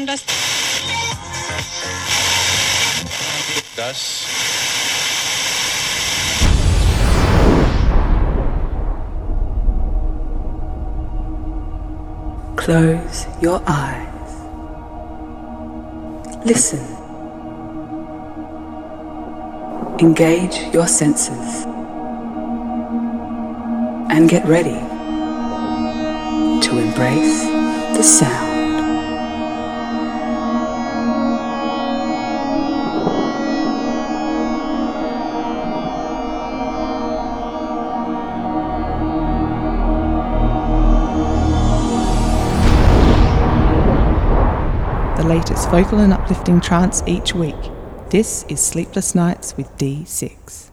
haben, dass Das Close your eyes. Listen. Engage your senses. And get ready to embrace the sound. Vocal and uplifting trance each week. This is Sleepless Nights with D6.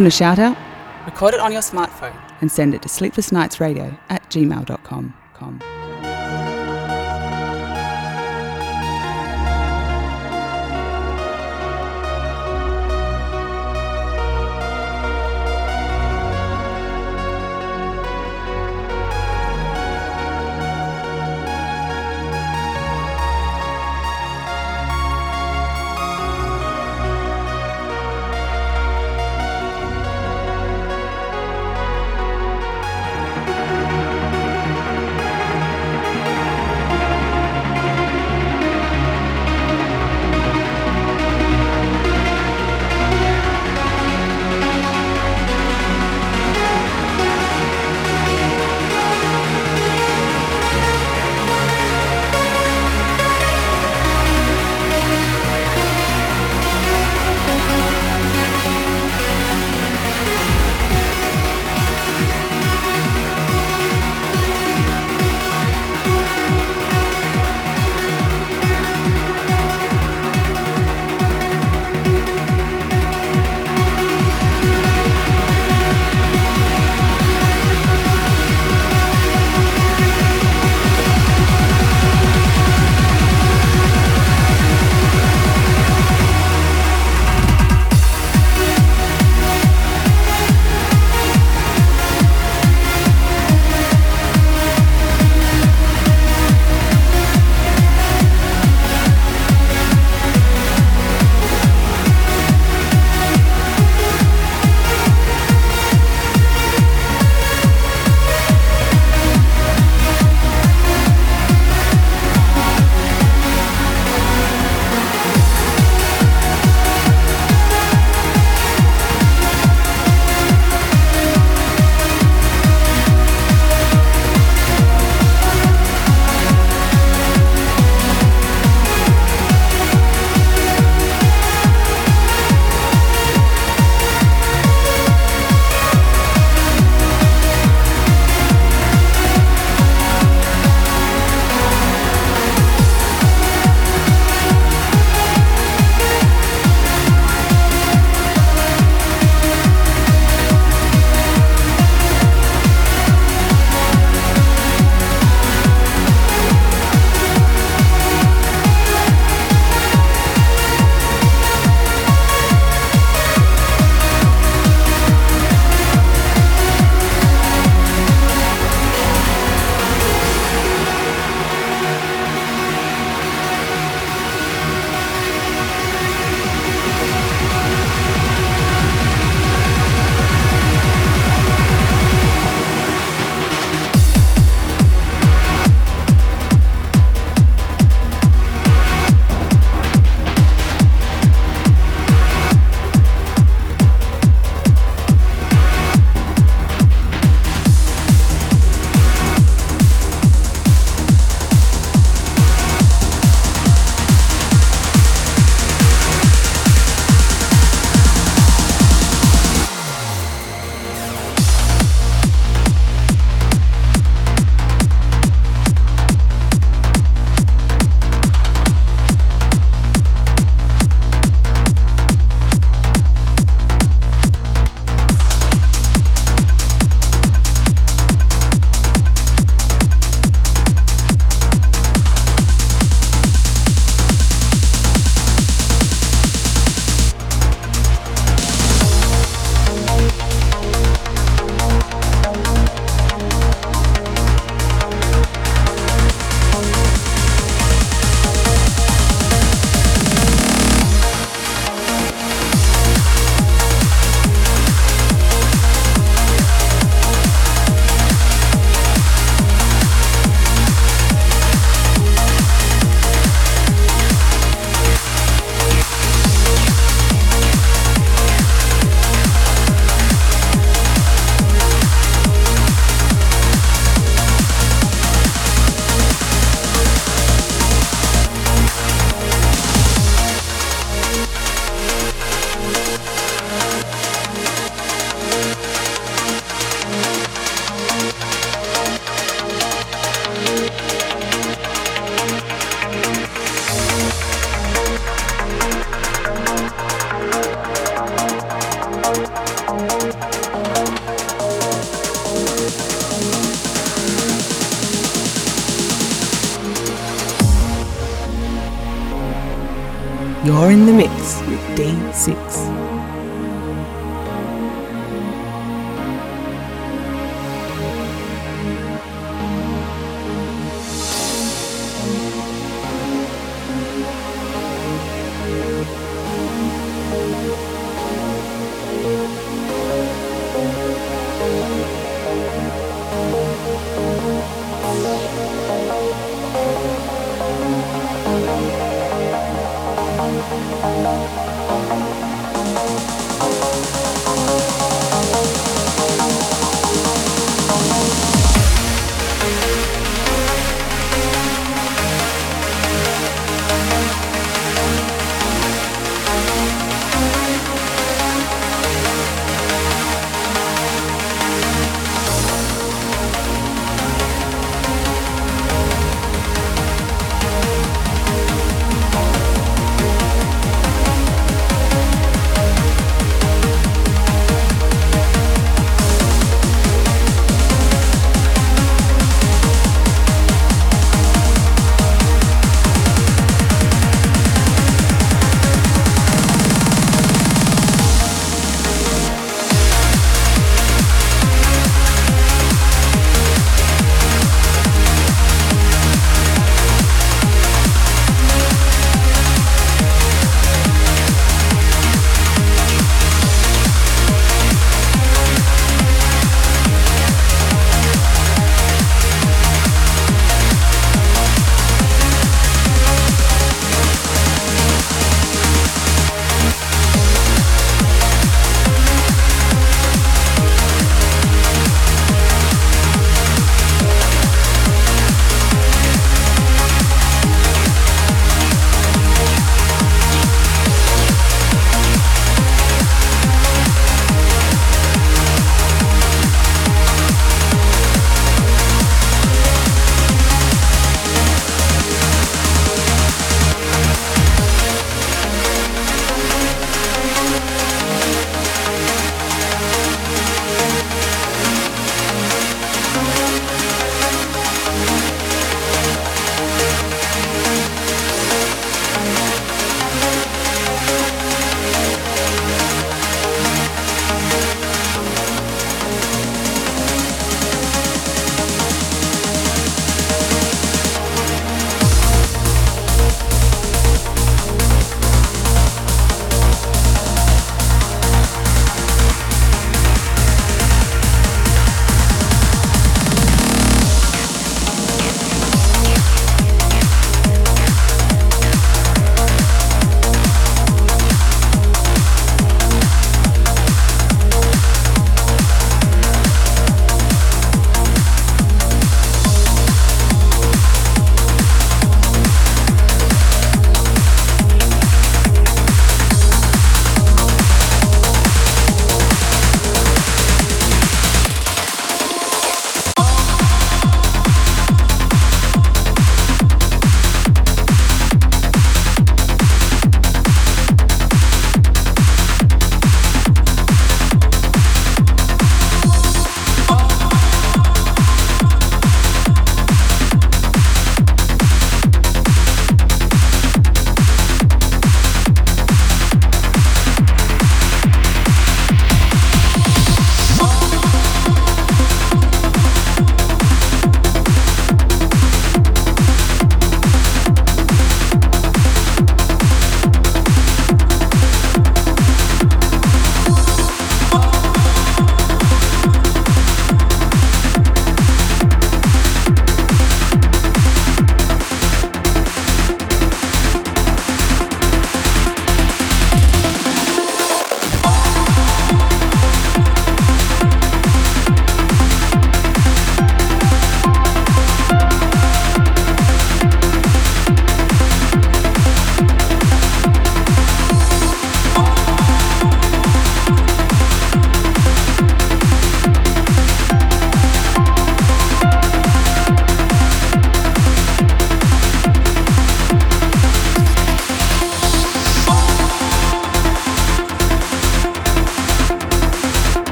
Want a shout out? Record it on your smartphone. And send it to sleeplessnightsradio at gmail.com.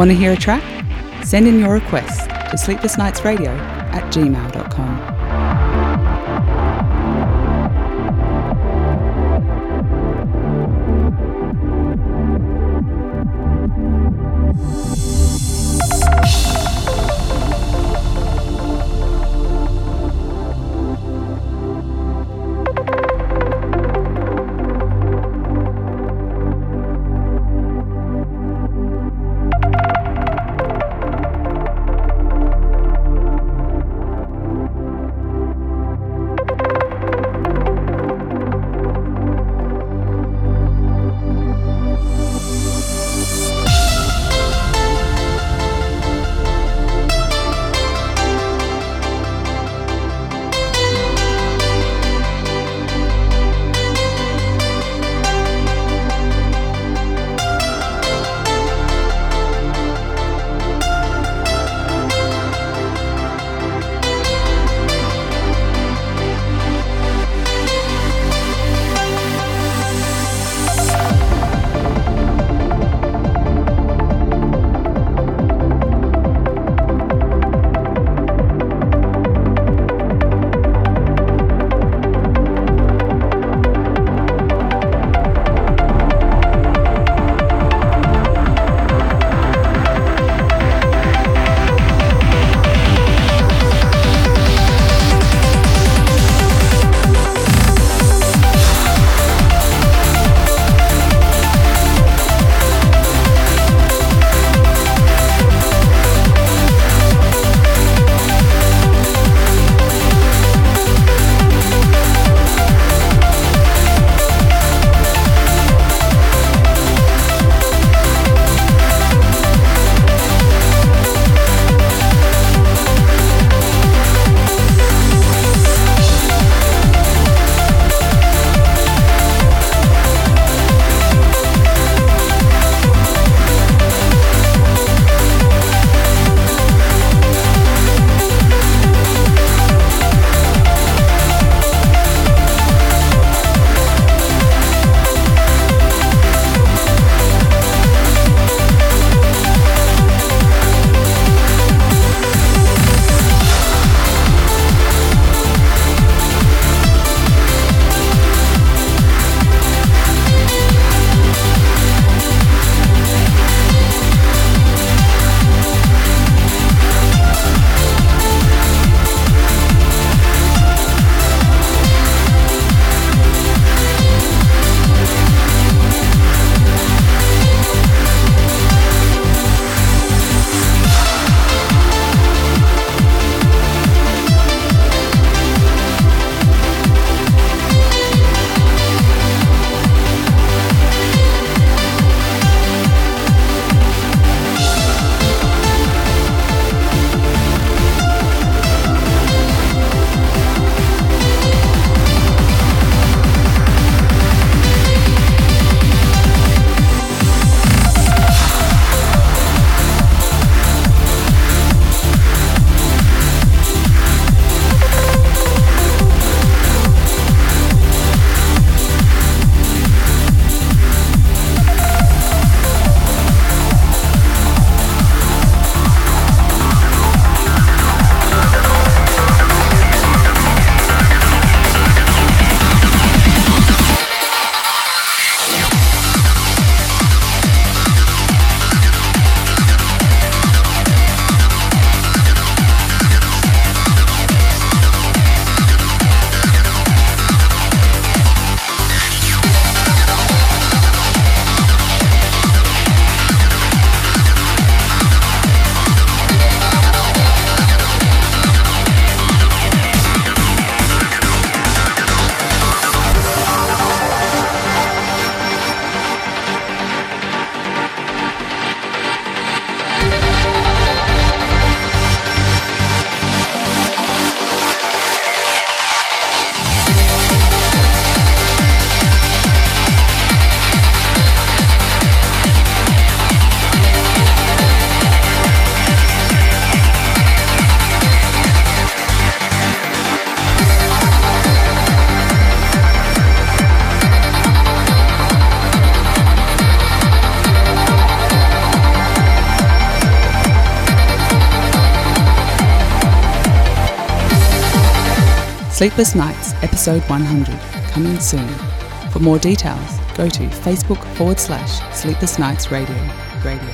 Want to hear a track? Send in your request to sleeplessnightsradio at gmail.com. Sleepless Nights, episode 100, coming soon. For more details, go to Facebook forward slash Sleepless Nights Radio. Radio.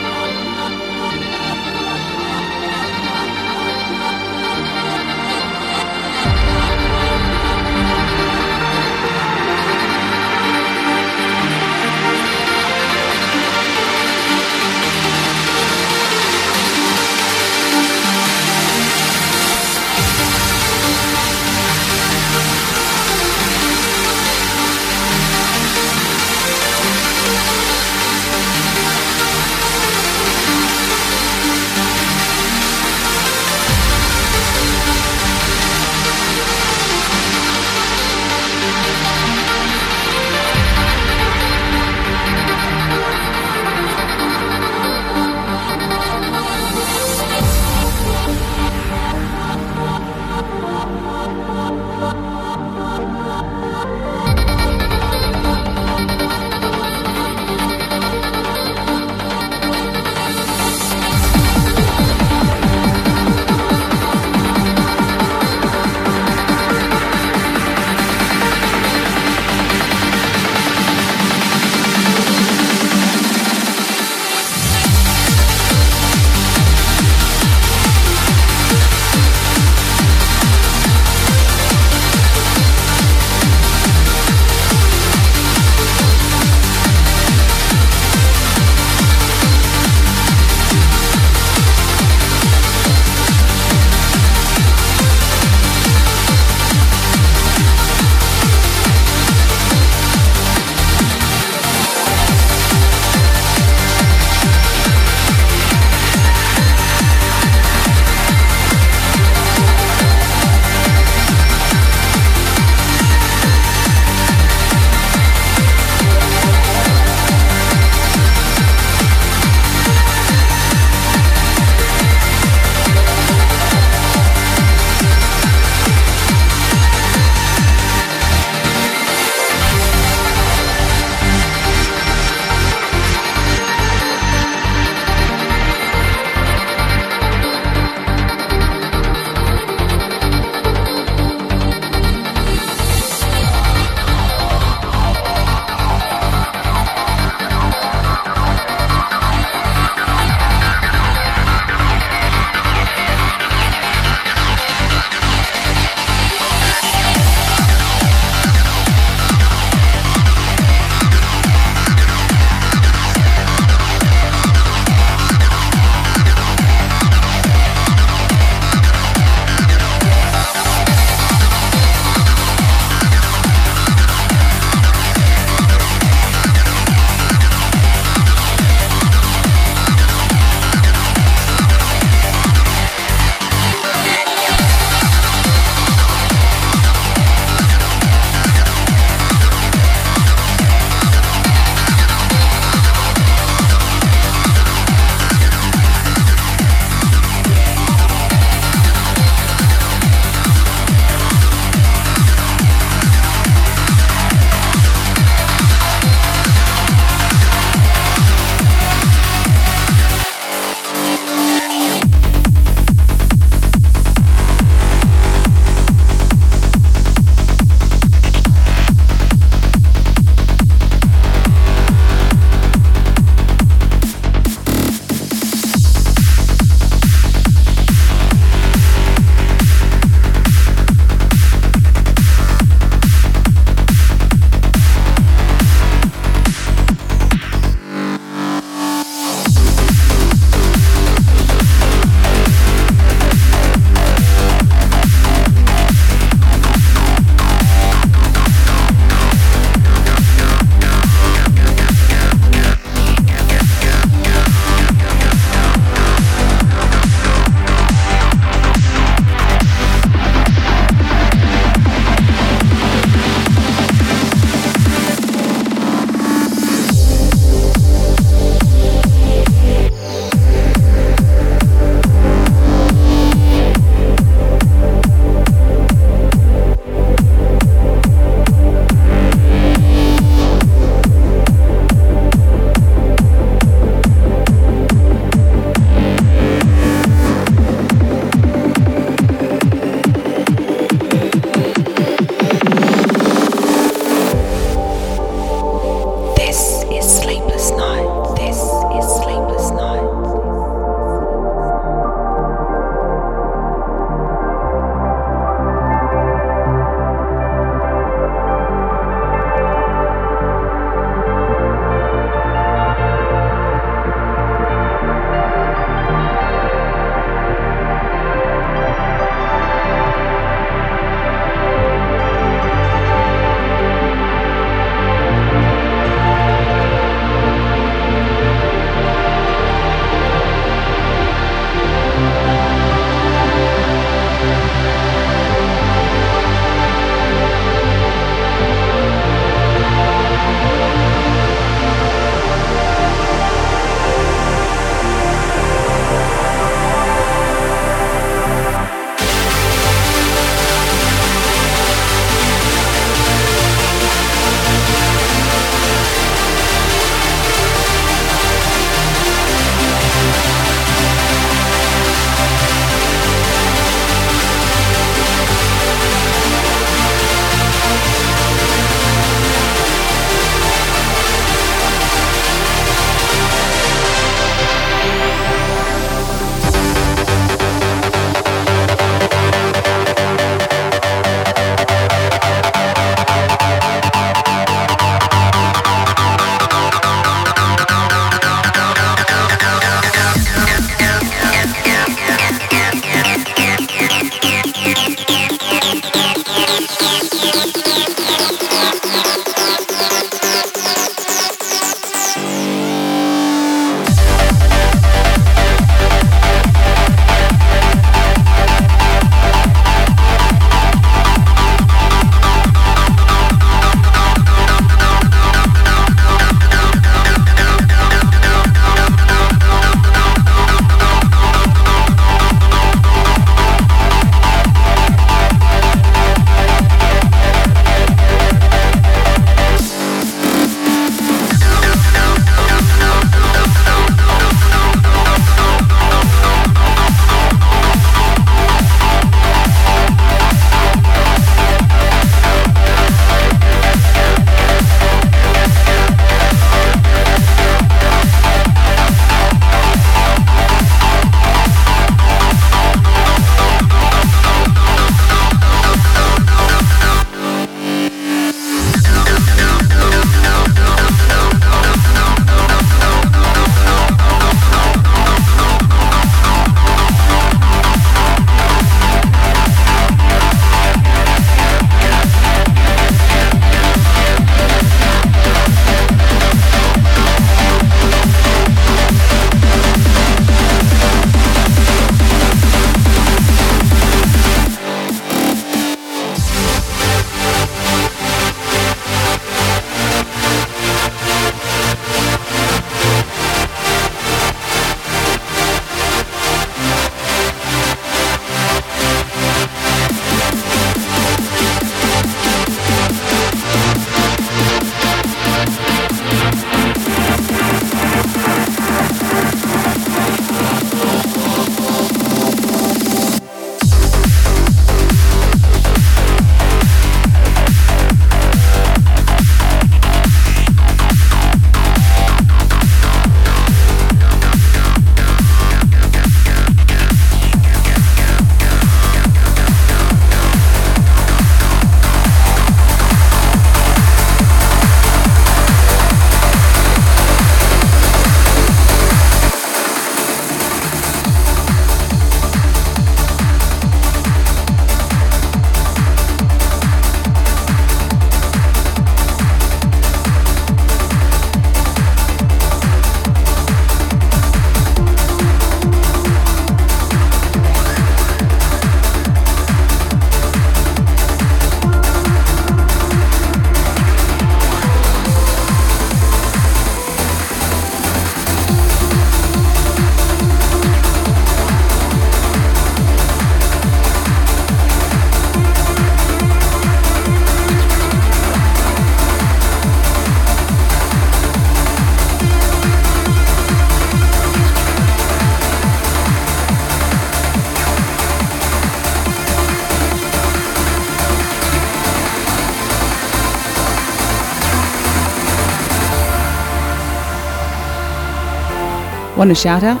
Want a shout out?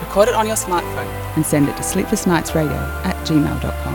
Record it on your smartphone and send it to sleeplessnightsradio at gmail.com.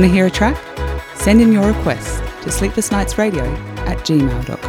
Want to hear a track? Send in your request to sleeplessnightsradio at gmail.com.